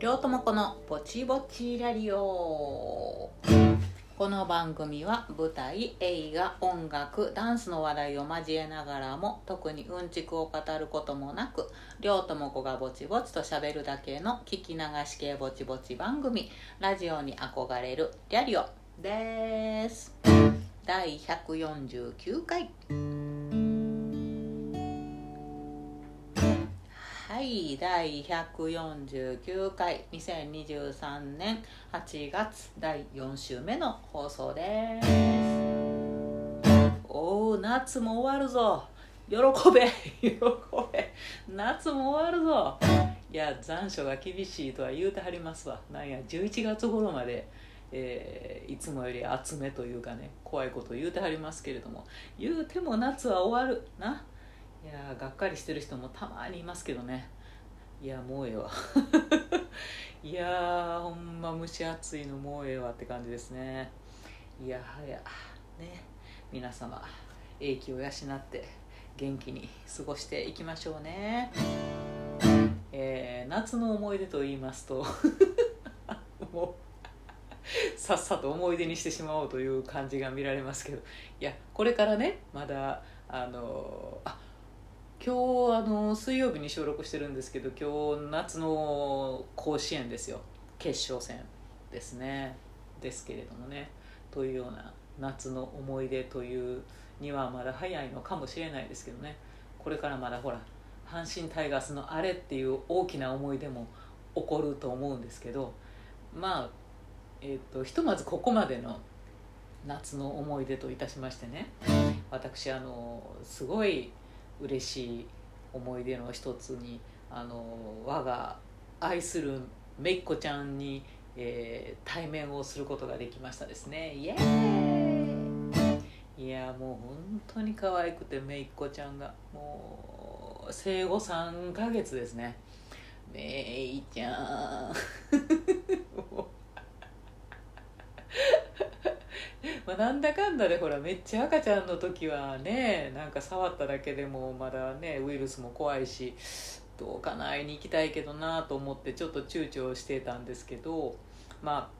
両友子のぼちぼちラリオ。この番組は舞台映画音楽ダンスの話題を交えながらも特にうんちくを語ることもなく両友子がぼちぼちと喋るだけの聞き流し系ぼちぼち番組ラジオに憧れるリャリオです。第149回。はい第149回2023年8月第4週目の放送です。おお夏も終わるぞ。喜べ喜べ。夏も終わるぞ。いや残暑が厳しいとは言うてはりますわ。なんや11月頃までえーいつもより暑めというかね怖いこと言うてはりますけれども。言うても夏は終わる。な。いやがっかりしてる人もたまにいますけどね。いやもうええわ。いやほんま蒸し暑いのもうええわって感じですね。いやはやね。皆様英気を養って元気に過ごしていきましょうね。えー夏の思い出と言いますと もうさっさと思い出にしてしまおうという感じが見られますけど。いやこれからねまだあのあ今日あの水曜日に収録してるんですけど今日夏の甲子園ですよ。決勝戦ですね。ですけれどもね。というような夏の思い出というにはまだ早いのかもしれないですけどね。これからまだほら阪神タイガースのあれっていう大きな思い出も起こると思うんですけどまあえっ、とひとまずここまでの夏の思い出といたしましてね。私あのすごい嬉しい思い出の一つにあの我が愛するめいっ子ちゃんに、えー対面をすることができましたですね。イエーイ。いやもう本当に可愛くてめいっ子ちゃんがもう生後3ヶ月ですね。めいちゃんもうまあ、なんだかんだでほらめっちゃ赤ちゃんの時はねなんか触っただけでもまだねウイルスも怖いしどうかな会いに行きたいけどなと思ってちょっと躊躇してたんですけどま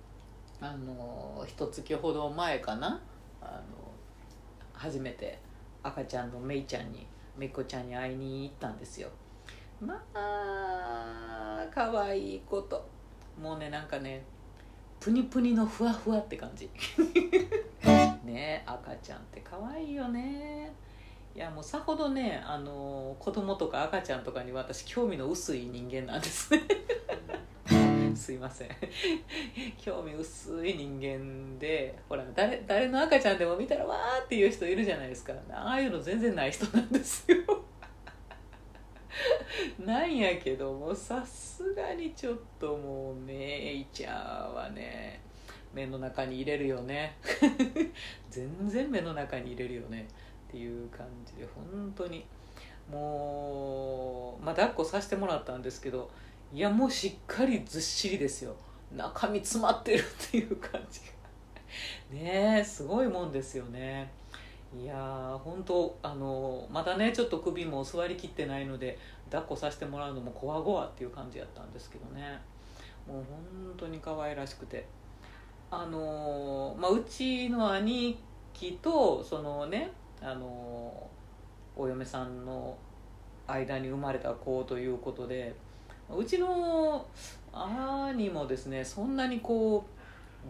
ああの一月ほど前かなあの初めて赤ちゃんのめいちゃんにめいっ子ちゃんに会いに行ったんですよ。まあ可愛いこと。もうねなんかねプニプニのふわふわって感じ。ね赤ちゃんって可愛いよね。いやもうさほどねあの子供とか赤ちゃんとかに私興味の薄い人間なんですね。すいません。興味薄い人間でほら誰誰の赤ちゃんでも見たらわーっていう人いるじゃないですか。ああいうの全然ない人なんですよ。なんやけどもさすがにちょっともうめいちゃんはね目の中に入れるよね。全然目の中に入れるよね。っていう感じで本当に。もう、まあ、抱っこさせてもらったんですけどいやもうしっかりずっしりですよ。中身詰まってるっていう感じが。ねえすごいもんですよね。いやー本当あのまだねちょっと首も座りきってないので抱っこさせてもらうのもこわごわっていう感じやったんですけどね。もう本当に可愛らしくて。あのまあうちの兄貴とそのねあのお嫁さんの間に生まれた子ということでうちの兄もですねそんなにこう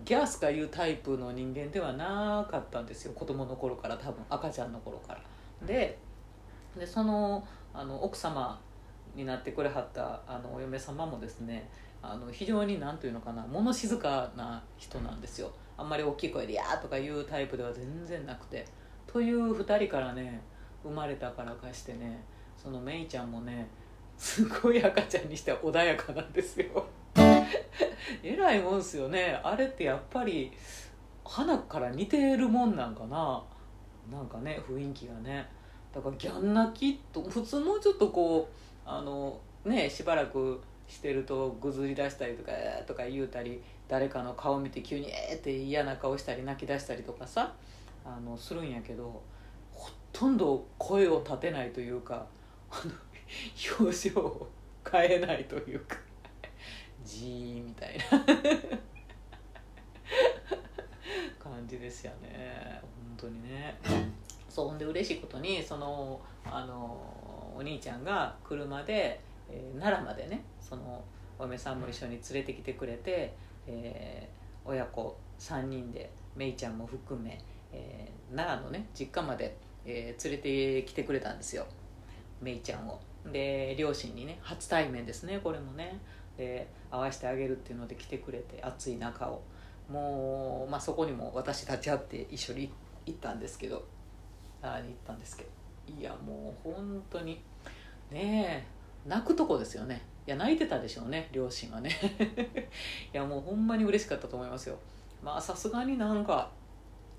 ギャースかいうタイプの人間ではなかったんですよ。子供の頃から多分赤ちゃんの頃から。ででそのあの奥様になってくれはったあのお嫁様もですねあの非常に何というのかな物静かな人なんですよ。あんまり大きい声で「やー」とかいうタイプでは全然なくて。という2人からね生まれたからかしてねそのメイちゃんもねすごい赤ちゃんにしては穏やかなんですよ。えらいもんすよね。あれってやっぱり花から似てるもんなんかな。なんかね雰囲気がね。だからギャン泣きと普通もうちょっとこうあのねしばらくしてるとぐずり出したりとか「えー」とか言うたり誰かの顔見て急に「えー」って嫌な顔したり泣き出したりとかさあのするんやけどほとんど声を立てないというかあの表情を変えないというか。じーみたいな。感じですよね。本当にね。そうほんで嬉しいことにそのあのお兄ちゃんが車で、えー奈良までねそのお嫁さんも一緒に連れてきてくれて、えー親子3人でめいちゃんも含め、えー奈良のね実家まで、え連れてきてくれたんですよ。めいちゃんを。で両親にね初対面ですねこれもね。で会わせてあげるっていうので来てくれて暑い中を。もう、まあ、そこにも私たち会って一緒に行ったんですけど奈良に行ったんですけど。いやもう本当にねえ泣くとこですよね。いや泣いてたでしょうね両親はね。いやもうほんまに嬉しかったと思いますよ。まあさすがになんか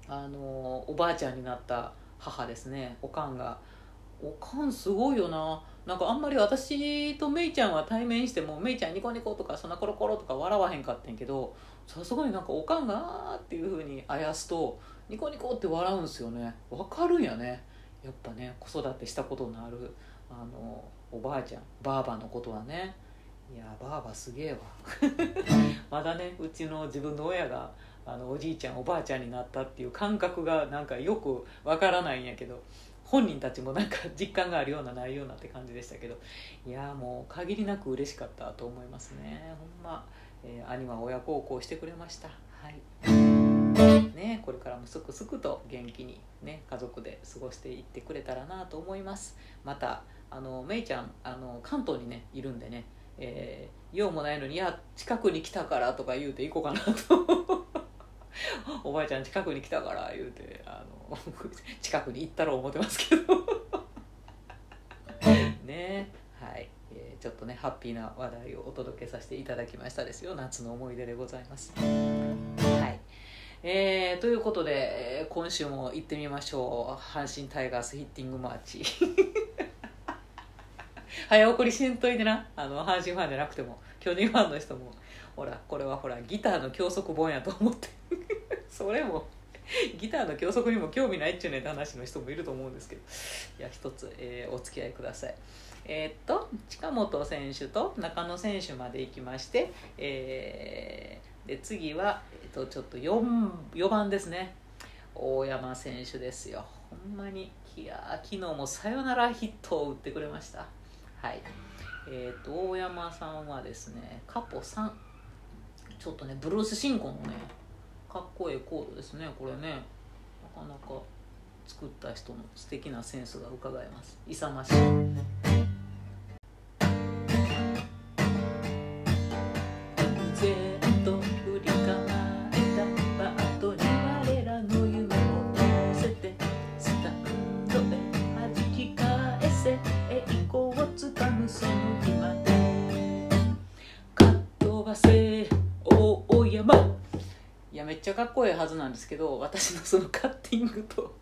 あのおばあちゃんになった母ですね。おかんがおかんすごいよな。なんかあんまり私とめいちゃんは対面してもめいちゃんニコニコとかそんなコロコロとか笑わへんかったんけどさすがになんかおかんがっていうふうにあやすとニコニコって笑うんすよね。わかるんやね。やっぱね子育てしたことのあるあのおばあちゃんばあばのことはね。いやばあばすげえわ。まだねうちの自分の親があのおじいちゃんおばあちゃんになったっていう感覚がなんかよくわからないんやけど。本人たちもなんか実感があるようなないようなって感じでしたけどいやもう限りなく嬉しかったと思いますね。ほんま、えー兄は親孝行してくれました。はい。ねこれからもすくすくと元気にね家族で過ごしていってくれたらなと思います。またあのめいちゃんあの関東にねいるんでねえー用もないのに「いや近くに来たから」とか言うて行こうかなと。おばあちゃん近くに来たから言うてあの 近くに行ったら思ってますけど。ね。はい、えーちょっとねハッピーな話題をお届けさせていただきましたですよ。夏の思い出でございます。はい。えーということでえー今週も行ってみましょう。阪神タイガースヒッティングマーチ。早送りしんといてな。あの阪神ファンじゃなくても巨人ファンの人もほらこれはほらギターの教則本やと思って。それもギターの教則にも興味ないっちゅうねって話の人もいると思うんですけど。いや一つ、えーお付き合いください。えーっと近本選手と中野選手まで行きまして、えーで次は、えーっとちょっと 4, 4番ですね。大山選手ですよ。ほんまにいや昨日もサヨナラヒットを打ってくれました。はい。えーっと大山さんはですねカポ3ちょっとねブルース進行のねかっこいいコードですねこれね。なかなか作った人の素敵なセンスが伺えます。勇ましい。こいいはずなんですけど私のそのカッティングと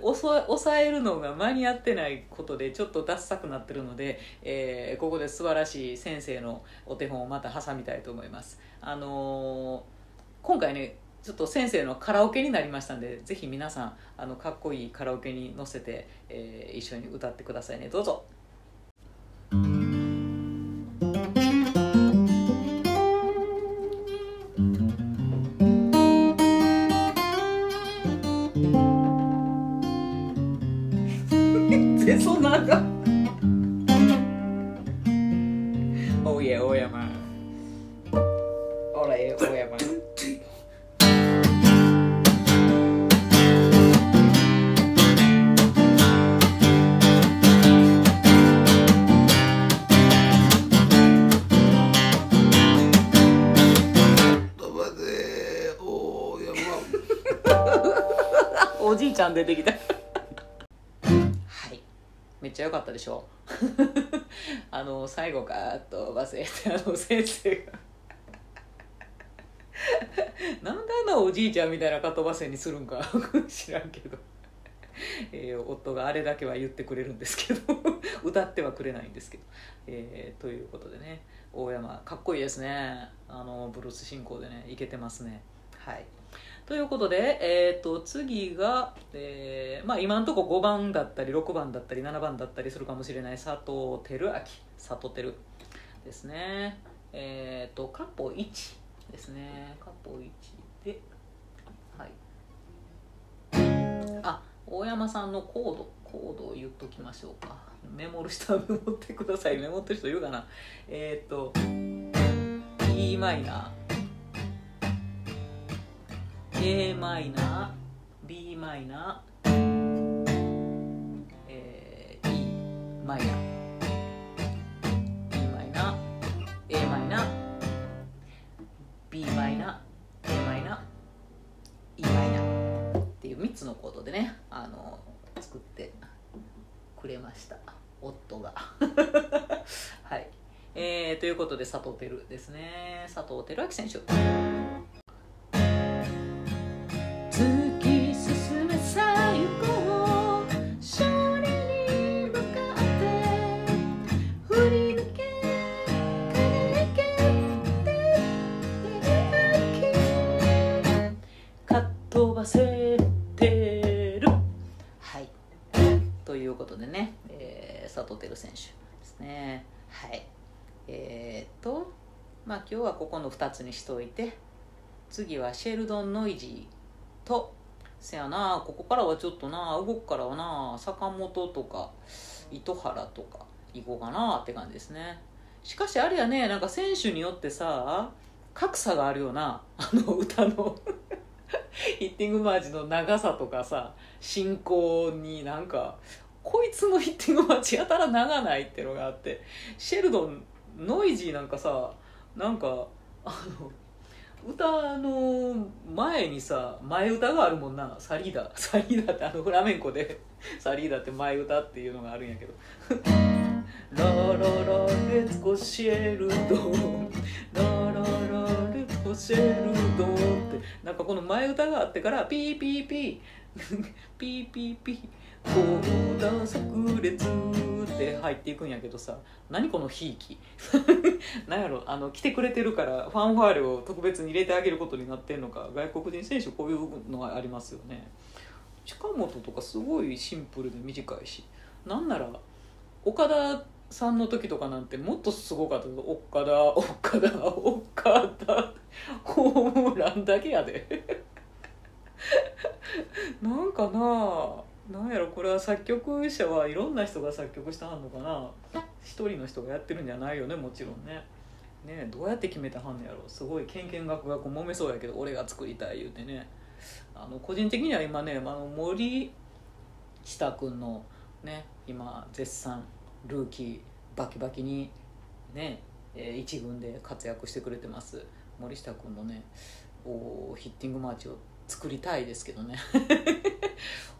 抑え抑えるのが間に合ってないことでちょっとダッサくなってるので、えーここで素晴らしい先生のお手本をまた挟みたいと思います。あのー今回ねちょっと先生のカラオケになりましたんでぜひ皆さんあのかっこいいカラオケに乗せて、えー一緒に歌ってくださいね。どうぞ。出てきた。はい。めっちゃ良かったでしょ。あの最後ガーッと忘れてあの先生が。なんであんなおじいちゃんみたいなかとばせにするんか。知らんけど、えー夫があれだけは言ってくれるんですけど。歌ってはくれないんですけど、えーということでね。大山かっこいいですね。あのブルース進行でねいけてますね。はい。ということで、えー、と次が、えーまあ、今のところ5番だったり6番だったり7番だったりするかもしれない佐藤輝明佐藤輝ですね、えっ、とカポ1ですね。カポ1ではい。あ大山さんのコードコードを言っときましょうか。メモる人はメモってください。メモってる人いるかな。えっ、と e マイナー。A マイナー b マイナー、えー、e マイナー e マイナー a マイナー b マイナー a マイナー e マイナーっていう3つのコードでねあの作ってくれました。夫が。はい。えー、ということで佐藤輝ですね。佐藤輝明選手。2つにしといて次はシェルドン・ノイジーとせやなここからはちょっとな動くからはな坂本とか糸原とか行こうかなって感じですね。しかしあれやねなんか選手によってさ格差があるよな あの歌の ヒッティングマーチの長さとかさ進行になんかこいつのヒッティングマーチやたら長ないってのがあってシェルドンノイジーなんかさなんかあの歌の前にさ前歌があるもんな。サリーダ サリーダってあのフラメンコで。サリーダって前歌っていうのがあるんやけど。ラララレツコシェルドラララレツコシェルドって。なんかこの前歌があってからピーピーピー。ピーピーピー。高段炸裂って入っていくんやけどさ何このひいきなんやろあの来てくれてるからファンファーレを特別に入れてあげることになってんのか外国人選手こういうのがありますよね。近本とかすごいシンプルで短いし。なんなら岡田さんの時とかなんてもっとすごかったぞ。岡田岡田岡田。ホームランだけやで。なんかなあ。なんやろこれは作曲者はいろんな人が作曲したはんのかな。一人の人がやってるんじゃないよねもちろんね。ねどうやって決めたはんのやろ。すごいけんけんがくがく揉めそうやけど俺が作りたい言うてね。あの個人的には今ねあの森下君のね今絶賛ルーキーバキバキにね、一軍で活躍してくれてます。森下君のねおヒッティングマーチを作りたいですけどね。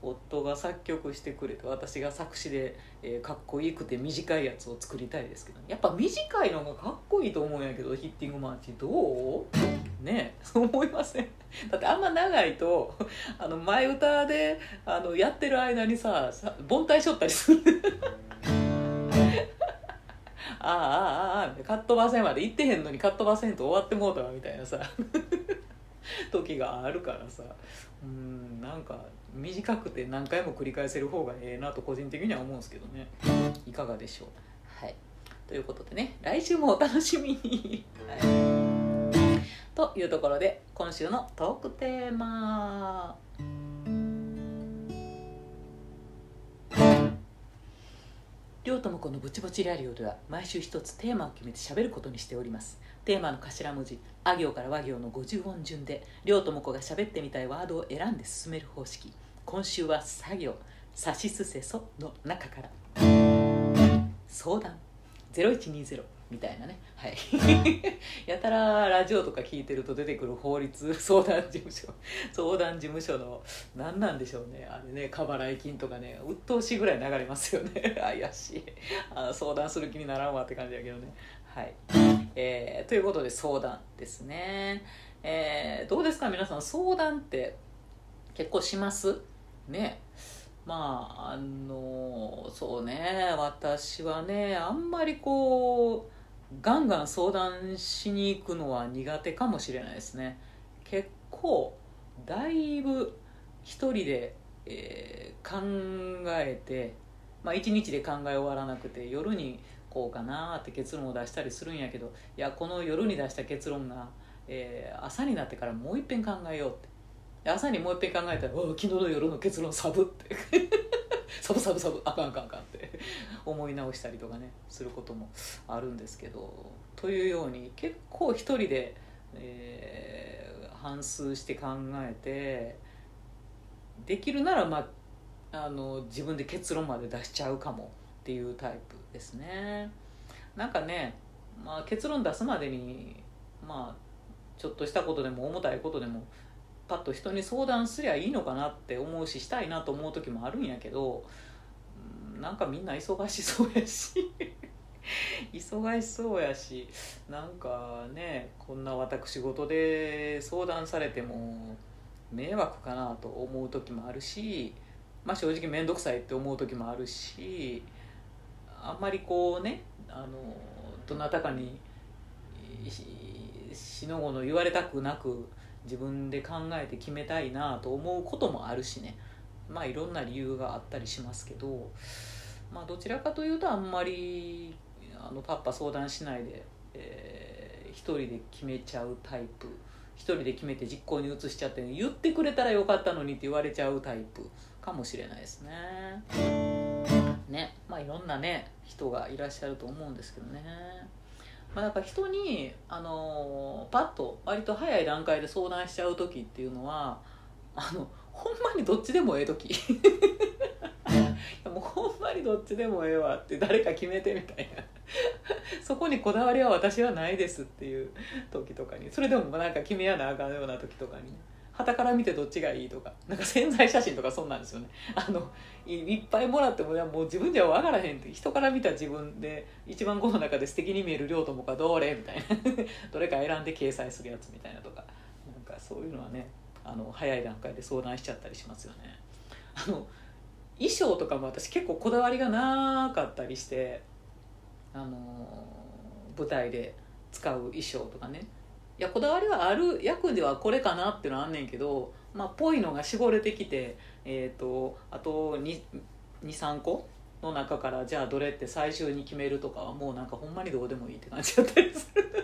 夫が作曲してくれて私が作詞で、えーかっこいいくて短いやつを作りたいですけど、やっぱ短いのがかっこいいと思うんやけどヒッティングマーチどう？ねそう 思いません。だってあんま長いと あの前歌であのやってる間にさ凡退しょったりする。ああああああカットバセンまで行ってへんのにカットバセンと終わってもうたわみたいなさ時があるからさ。うんなんか短くて何回も繰り返せる方がええなと個人的には思うんですけどね。いかがでしょう？はい。ということでね来週もお楽しみに、はい、というところで今週のトークテーマ両友子のぼちぼちラリオでは毎週一つテーマを決めて喋ることにしております。テーマの頭文字あ行から和行の五十音順で両友子が喋ってみたいワードを選んで進める方式。今週は作業さしすせその中から。相談0120みたいなね。はい。やたらラジオとか聞いてると出てくる法律相談事務所。相談事務所の何なんでしょうね。あれね過払い金とかね鬱陶しいぐらい流れますよね。怪しい。あ相談する気にならんわって感じだけどね。はい、えーということで相談ですね。えーどうですか？皆さん相談って結構します？ね。まああのそうね。私はねあんまりこうガンガン相談しに行くのは苦手かもしれないですね。結構だいぶ一人で、えー考えて、まあ、一日で考え終わらなくて夜にこうかなって結論を出したりするんやけどいやこの夜に出した結論が、えー朝になってからもう一遍考えようって。朝にもう一遍考えたら「昨日の夜の結論サブ」って。サブサブサブあかんあかんあかんって 思い直したりとかねすることもあるんですけどというように結構一人で、えー反芻して考えてできるなら、まあ、あの自分で結論まで出しちゃうかもっていうタイプですね。なんかね、まあ、結論出すまでにまあちょっとしたことでも重たいことでもパッと人に相談すりゃいいのかなって思うししたいなと思う時もあるんやけどうんなんかみんな忙しそうやし。忙しそうやし。なんかねこんな私事で相談されても迷惑かなと思う時もあるし、まあ、正直面倒くさいって思う時もあるしあんまりこうねあのどなたかにしのごの言われたくなく自分で考えて決めたいなと思うこともあるしねまあいろんな理由があったりしますけど、まあ、どちらかというとあんまりあのパッパ相談しないで、えー一人で決めちゃうタイプ一人で決めて実行に移しちゃって言ってくれたらよかったのにって言われちゃうタイプかもしれないですね。ねまあいろんなね人がいらっしゃると思うんですけどね。まあ、だから人に、あのーパッと割と早い段階で相談しちゃう時っていうのはあのほんまにどっちでもええ時。もうほんまにどっちでもええわって誰か決めてみたいな。そこにこだわりは私はないですっていう時とかに。それでもなんか決めやなあかんような時とかに旗から見てどっちがいいとかなんか潜在写真とかそんなんですよね。あのいいっぱいもらってもいやもう自分じゃ分からへんって人から見た自分で一番この中で素敵に見える量ともかどれみたいな。どれか選んで掲載するやつみたいなとか。なんかそういうのはねあの早い段階で相談しちゃったりしますよね。あの衣装とかも私結構こだわりがなかったりしてあの舞台で使う衣装とかね。いやこだわりはある役ではこれかなっていうのはあんねんけどまあぽいのが絞れてきてえっ、とあと23個の中からじゃあどれって最終に決めるとかはもうなんかほんまにどうでもいいって感じだったりする。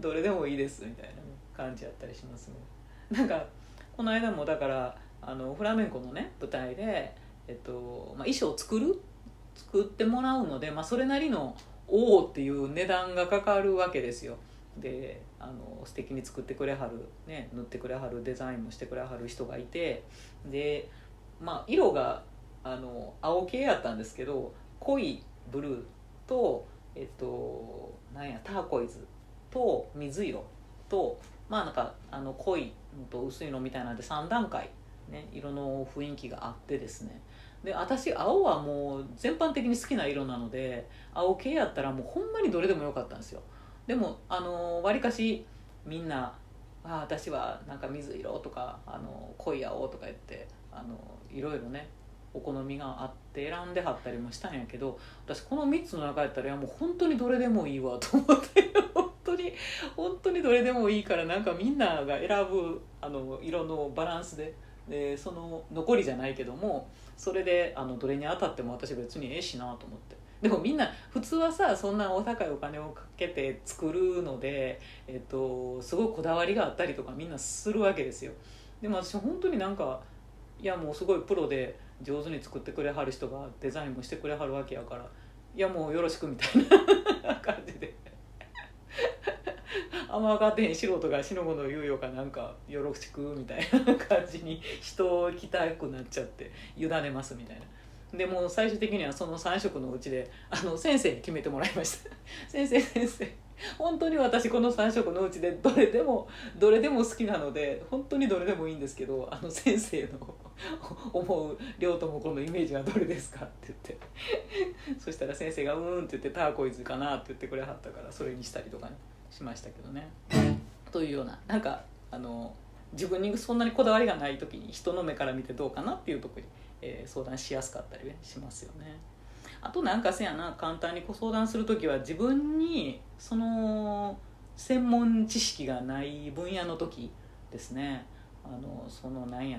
どれでもいいですみたいな感じやったりしますね。なんかこの間もだからあのフラメンコのね舞台で、えっとまあ、衣装を作る？作ってもらうので、まあ、それなりのおおっていう値段がかかるわけですよ。であの素敵に作ってくれはる、ね、塗ってくれはるデザインもしてくれはる人がいてで、まあ、色があの青系やったんですけど濃いブルーと、えっと、なんやターコイズと水色とまあなんかあの濃いのと薄いのみたいなんで3段階、ね、色の雰囲気があってですね。で私青はもう全般的に好きな色なので青系やったらもうほんまにどれでもよかったんですよ。でもあのわりかしみんな「あ私はなんか水色」とかあの「濃い青」とか言ってあのいろいろねお好みがあって選んではったりもしたんやけど私この3つの中やったらいやもう本当にどれでもいいわと思って 本当に本当にどれでもいいからなんかみんなが選ぶあの色のバランスででその残りじゃないけどもそれであのどれに当たっても私別にええしなと思って。でもみんな普通はさそんなお高いお金をかけて作るので、えっと、すごいこだわりがあったりとかみんなするわけですよ。でも私本当になんかいやもうすごいプロで上手に作ってくれはる人がデザインもしてくれはるわけやからいやもうよろしくみたいな 感じで。あんま分かってへん素人がしのごの言うよかなんかよろしくみたいな感じに人を来たくなっちゃって委ねますみたいな。でも最終的にはその3色のうちであの先生に決めてもらいました。先生先生。本当に私この3色のうちでどれでもどれでも好きなので本当にどれでもいいんですけどあの先生の 思う両友このイメージはどれですかって言って。そしたら先生が「うーん」って言って「ターコイズかな」って言ってくれはったからそれにしたりとかね。しましたけどね。というようななんかあの自分にそんなにこだわりがない時に人の目から見てどうかなっていうとこに、えー相談しやすかったりねしますよね。あとなんかせやな簡単にご相談する時は自分にその専門知識がない分野の時ですねあのそのなんや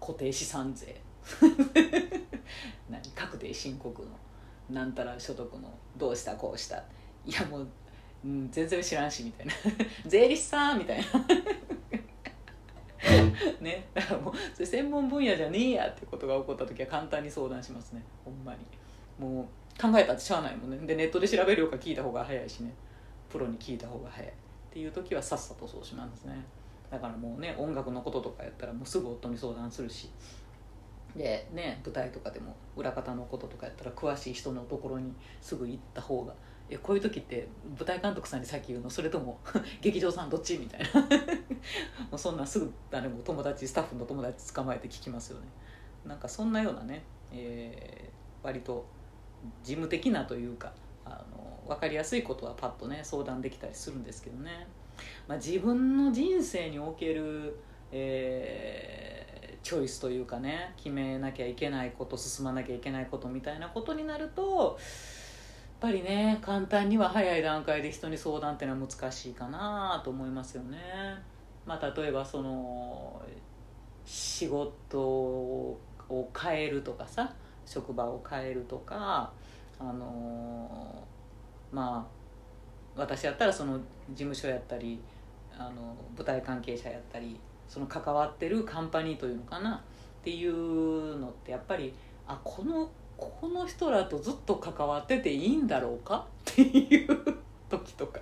固定資産税 何確定申告のなんたら所得のどうしたこうしたいやもう、うん、全然知らんしみたいな。税理士さんみたいな。ね。だからもうそれ専門分野じゃねえやってことが起こった時は簡単に相談しますね。ほんまに。もう考えたってしゃあないもんね。でネットで調べるよか聞いた方が早いしね。プロに聞いた方が早いっていう時はさっさとそうしますね。だからもうね音楽のこととかやったらもうすぐ夫に相談するし。でね舞台とかでも裏方のこととかやったら詳しい人のところにすぐ行った方がえこういう時って舞台監督さんに先言うの？それとも 劇場さんどっち？みたいな。もうそんなすぐ誰も友達スタッフの友達捕まえて聞きますよね。なんかそんなようなね、えー割と事務的なというかあの分かりやすいことはパッとね相談できたりするんですけどね、まあ、自分の人生における、えーチョイスというかね決めなきゃいけないこと進まなきゃいけないことみたいなことになるとぱりね簡単には早い段階で人に相談っていうのは難しいかなと思いますよね。まあ、例えばその仕事を変えるとかさ職場を変えるとかあのまあ私やったらその事務所やったりあの舞台関係者やったりその関わってるカンパニーというのかなっていうのってやっぱりあこのこの人らとずっと関わってていいんだろうか？っていう時とか。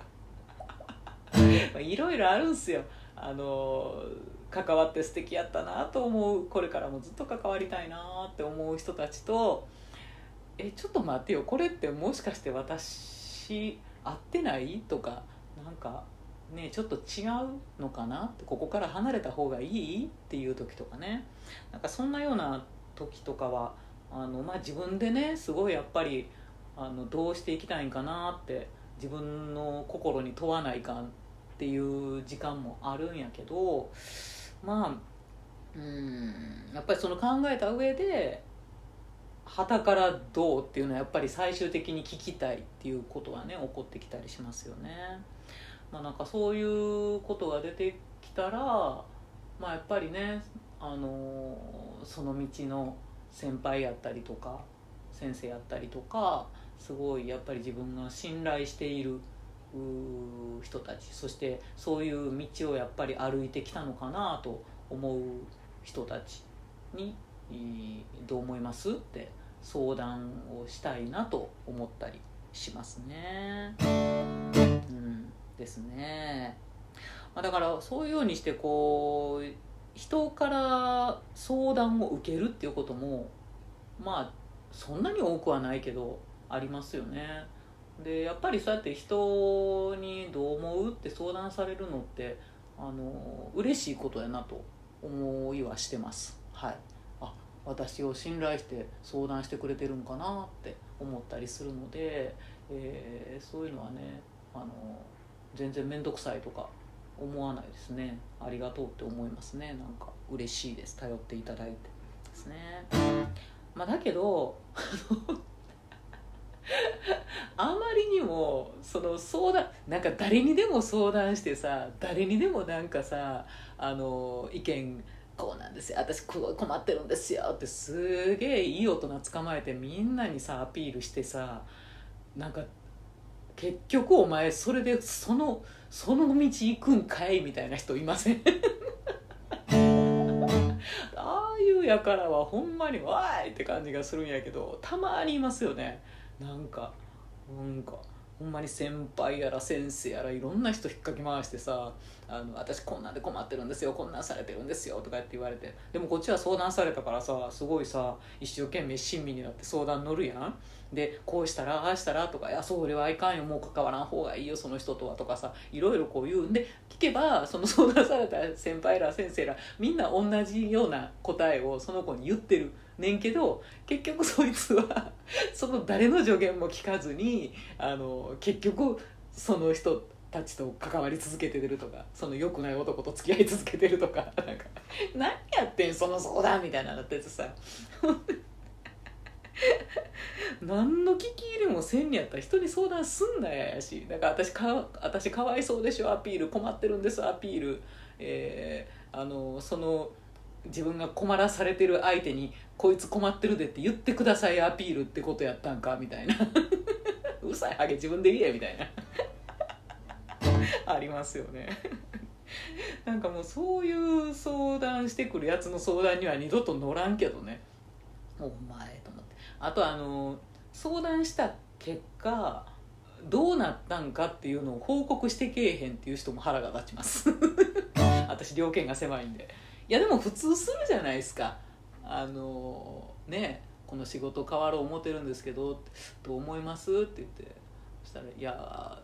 まあいろいろあるんすよ。あの関わって素敵やったなと思う。これからもずっと関わりたいなって思う人たちと。えちょっと待ってよ。これってもしかして私合ってない？とか。なんかねちょっと違うのかな？ここから離れた方がいい？っていう時とかね。なんかそんなような時とかはあの、まあ、自分でねすごいやっぱりあのどうしていきたいんかなって自分の心に問わないかんっていう時間もあるんやけどまあうんやっぱりその考えた上で旗からどうっていうのはやっぱり最終的に聞きたいっていうことはね起こってきたりしますよね。まあ、なんかそういうことが出てきたら、まあ、やっぱりね、あのその道の先輩やったりとか先生やったりとかすごいやっぱり自分が信頼している人たちそしてそういう道をやっぱり歩いてきたのかなと思う人たちにどう思います？って相談をしたいなと思ったりしますね。うん、ですね。ま、だからそういうようにしてこう人から相談を受けるっていうこともまあそんなに多くはないけどありますよね。でやっぱりそうやって人に「どう思う?」って相談されるのってあの嬉しいことやなと思いはしてます。はい、あ私を信頼して相談してくれてるんかなって思ったりするので、えーそういうのはねあの全然面倒くさいとか思わないですね。ありがとうって思いますね。なんか嬉しいです。頼っていただいてですね。まあだけど あまりにもその相談なんか誰にでも相談してさ誰にでもなんかさあの意見こうなんですよ。私こう困ってるんですよ。ってすげえいい大人捕まえてみんなにさアピールしてさなんか結局お前それでそのその道行くんかいみたいな人いません？ああいうやからはほんまに「わーい!」って感じがするんやけどたまにいますよねなんかなんかほんまに先輩やら先生やらいろんな人引っかき回してさ「あの私こんなんで困ってるんですよこんなんされてるんですよ」とかって言われて。でもこっちは相談されたからさすごいさ一生懸命親身になって相談乗るやん。でこうしたらああしたらとか「いやそれはいかんよもう関わらん方がいいよその人とは」とかさいろいろこう言うん。で聞けばその 相談された先輩ら先生らみんな同じような答えをその子に言ってる。ねんけど結局そいつは その誰の助言も聞かずにあの結局その人たちと関わり続けてるとかその良くない男と付き合い続けてるとか なんか何やってんその相談みたいなのってさ。何の聞き入れもせんにやったら人に相談すんなややし。だから私か私かわいそうでしょアピール困ってるんですアピール、えーあのその自分が困らされてる相手に「こいつ困ってるで」って言ってくださいアピールってことやったんかみたいな。うるさいハゲ自分で言えみたいな。ありますよね。なんかもうそういう相談してくるやつの相談には二度と乗らんけどね。お前と思って。あとあの相談した結果どうなったんかっていうのを報告してけえへんっていう人も腹が立ちます。私条件が狭いんで。いやでも普通するじゃないですか。あのねこの仕事変わろう思ってるんですけどどう思います？って言ってそしたら「いや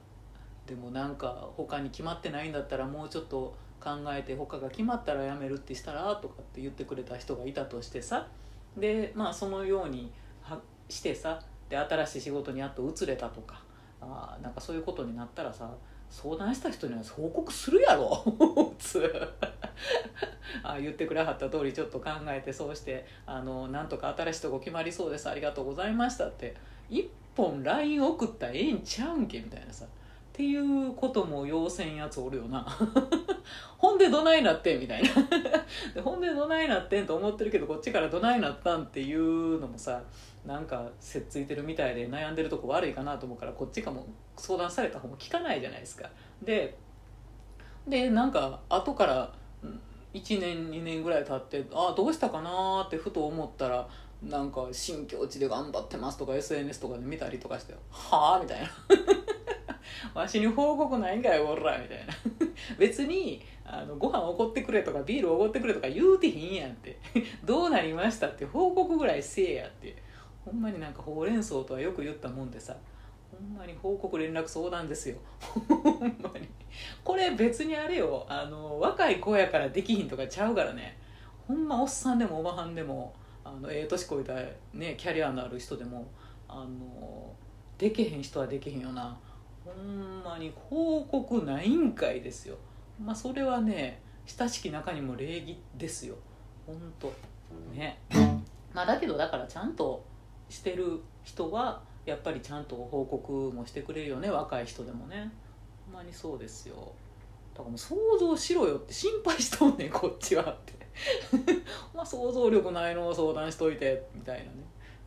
でもなんか他に決まってないんだったらもうちょっと考えて他が決まったら辞めるってしたら?」とかって言ってくれた人がいたとしてさでまあそのようにしてさで新しい仕事にやっと移れたとかあなんかそういうことになったらさ相談した人には報告するやろ。あ言ってくれはった通りちょっと考えてそうしてあのなんとか新しいとこ決まりそうです。ありがとうございましたって。一本 LINE 送ったらええんちゃうんけ？みたいなさ。っていうことも要せんやつおるよな。ほんでどないなってんみたいな。でほんでどないなってんと思ってるけどこっちからどないなったんっていうのもさなんかせっついてるみたいで悩んでるとこ悪いかなと思うからこっちかも相談された方も聞かないじゃないですか。ででなんか後から1年2年ぐらい経ってああどうしたかなってふと思ったらなんか新境地で頑張ってますとか SNS とかで見たりとかしてはあみたいな。わしに報告ないんかよおらみたいな。別にあのご飯おごってくれとかビールおごってくれとか言うてへんやんって。どうなりましたって報告ぐらいせえやって。ほんまになんかほうれん草とはよく言ったもんでさ。ほんまに報告連絡相談ですよ。ほんまに。これ別にあれよ。あの若い子やからできひんとかちゃうからね。ほんまおっさんでもおばはんでもあのええ年こいたねキャリアのある人でもあのできへん人はできへんよな。ほんまに報告ないんかいですよ。まあそれはね親しき中にも礼儀ですよ。ほんと。ね。まあだけどだからちゃんとしてる人はやっぱりちゃんと報告もしてくれるよね。若い人でもね。ほんまにそうですよ。だからもう想像しろよって。心配しとんねんこっちはって。まあ想像力ないのを相談しといてみたいなね。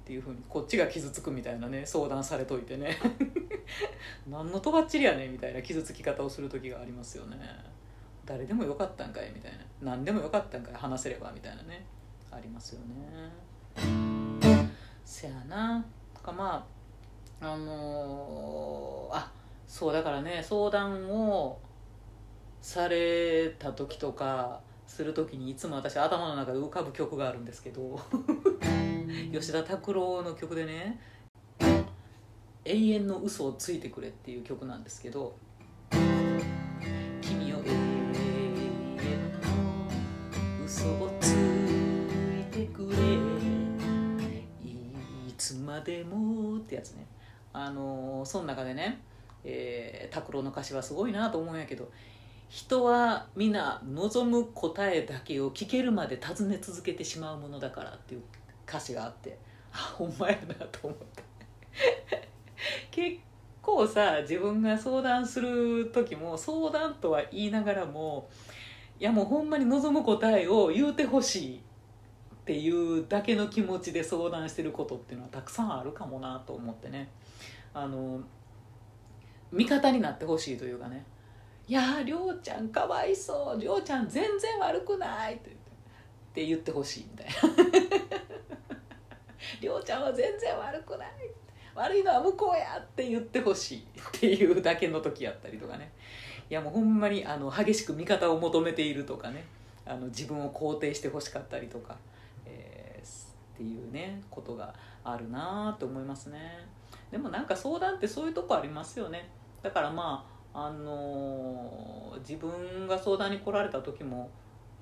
っていうふうにこっちが傷つくみたいなね。相談されといてね。何のとばっちりやねんみたいな傷つき方をする時がありますよね。誰でもよかったんかいみたいな。何でもよかったんかい話せればみたいなね。ありますよね。せやな。かまああのー、あそうだからね相談をされた時とかする時にいつも私頭の中で浮かぶ曲があるんですけど。吉田拓郎の曲でね「永遠の嘘をついてくれ」っていう曲なんですけど「君を永遠の嘘をついてくれ」「いつまでも」ってやつね。あのその中でねえー、拓郎の歌詞はすごいなと思うんやけど人は皆望む答えだけを聞けるまで尋ね続けてしまうものだからっていう歌詞があってあほんまやなと思って。結構さ自分が相談する時も相談とは言いながらもいやもうほんまに望む答えを言うてほしいっていうだけの気持ちで相談してることっていうのはたくさんあるかもなと思ってね。あの味方になってほしいというかね「いやりょうちゃんかわいそう。りょうちゃん全然悪くない」って言って。言ってほしいみたいな「りょうちゃんは全然悪くない」悪いのは向こうやって言ってほしいっていうだけの時やったりとかね。いやもうほんまにあの激しく味方を求めているとかね。あの自分を肯定してほしかったりとか、えー、っていうねことがあるなと思いますね。でもなんか相談ってそういうとこありますよね。だからまああのー、自分が相談に来られた時も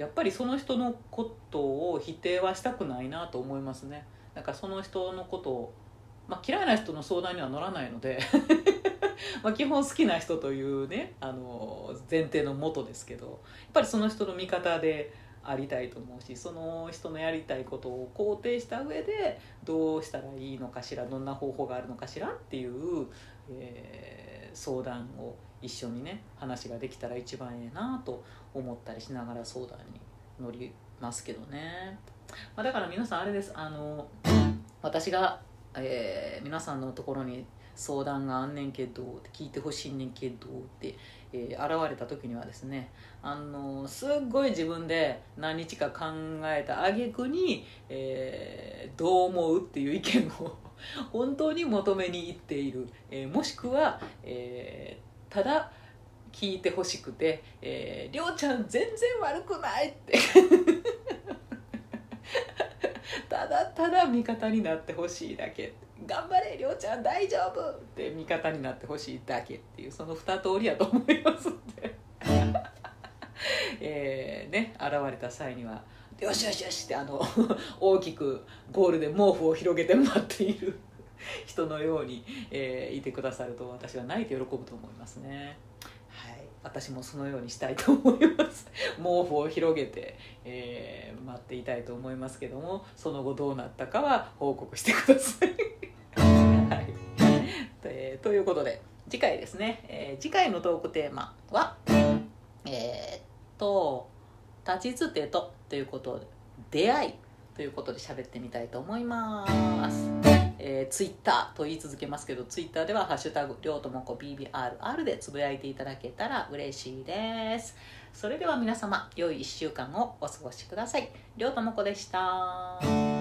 やっぱりその人のことを否定はしたくないなと思いますね。だかその人のことを、まあ、嫌いな人の相談には乗らないので ま基本好きな人というね、あの、前提のもとですけどやっぱりその人の味方でありたいと思うしその人のやりたいことを肯定した上でどうしたらいいのかしらどんな方法があるのかしらっていう、えー、相談を一緒にね話ができたら一番ええなと思ったりしながら相談に乗りますけどね、まあ、だから皆さんあれですあの私が、えー皆さんのところに相談があんねんけど聞いてほしいねんけどって、えー現れた時にはですねあのすっごい自分で何日か考えた挙句に、えーどう思うっていう意見を 本当に求めに行っている、えーもしくは、えーただ聞いてほしくて「えーりょうちゃん全然悪くない」って。ただ味方になってほしいだけ。頑張れりょうちゃん大丈夫って味方になってほしいだけっていうその二通りやと思いますんで。えーね現れた際には「よしよしよし」ってあの大きくゴールで毛布を広げて待っている人のように、えーいてくださると私は泣いて喜ぶと思いますね。私もそのようにしたいと思います。毛布を広げて、えー待っていたいと思いますけどもその後どうなったかは報告してください。はい。えーということで次回ですね、えー次回のトークテーマはえーっと「立ちつてと」ということで出会いということで喋ってみたいと思います。えー、ツイッターと言い続けますけどツイッターでは「ハッシュタグりょうともこ BBRR」でつぶやいていただけたら嬉しいです。それでは皆様良い1週間をお過ごしください。りょうともこでした。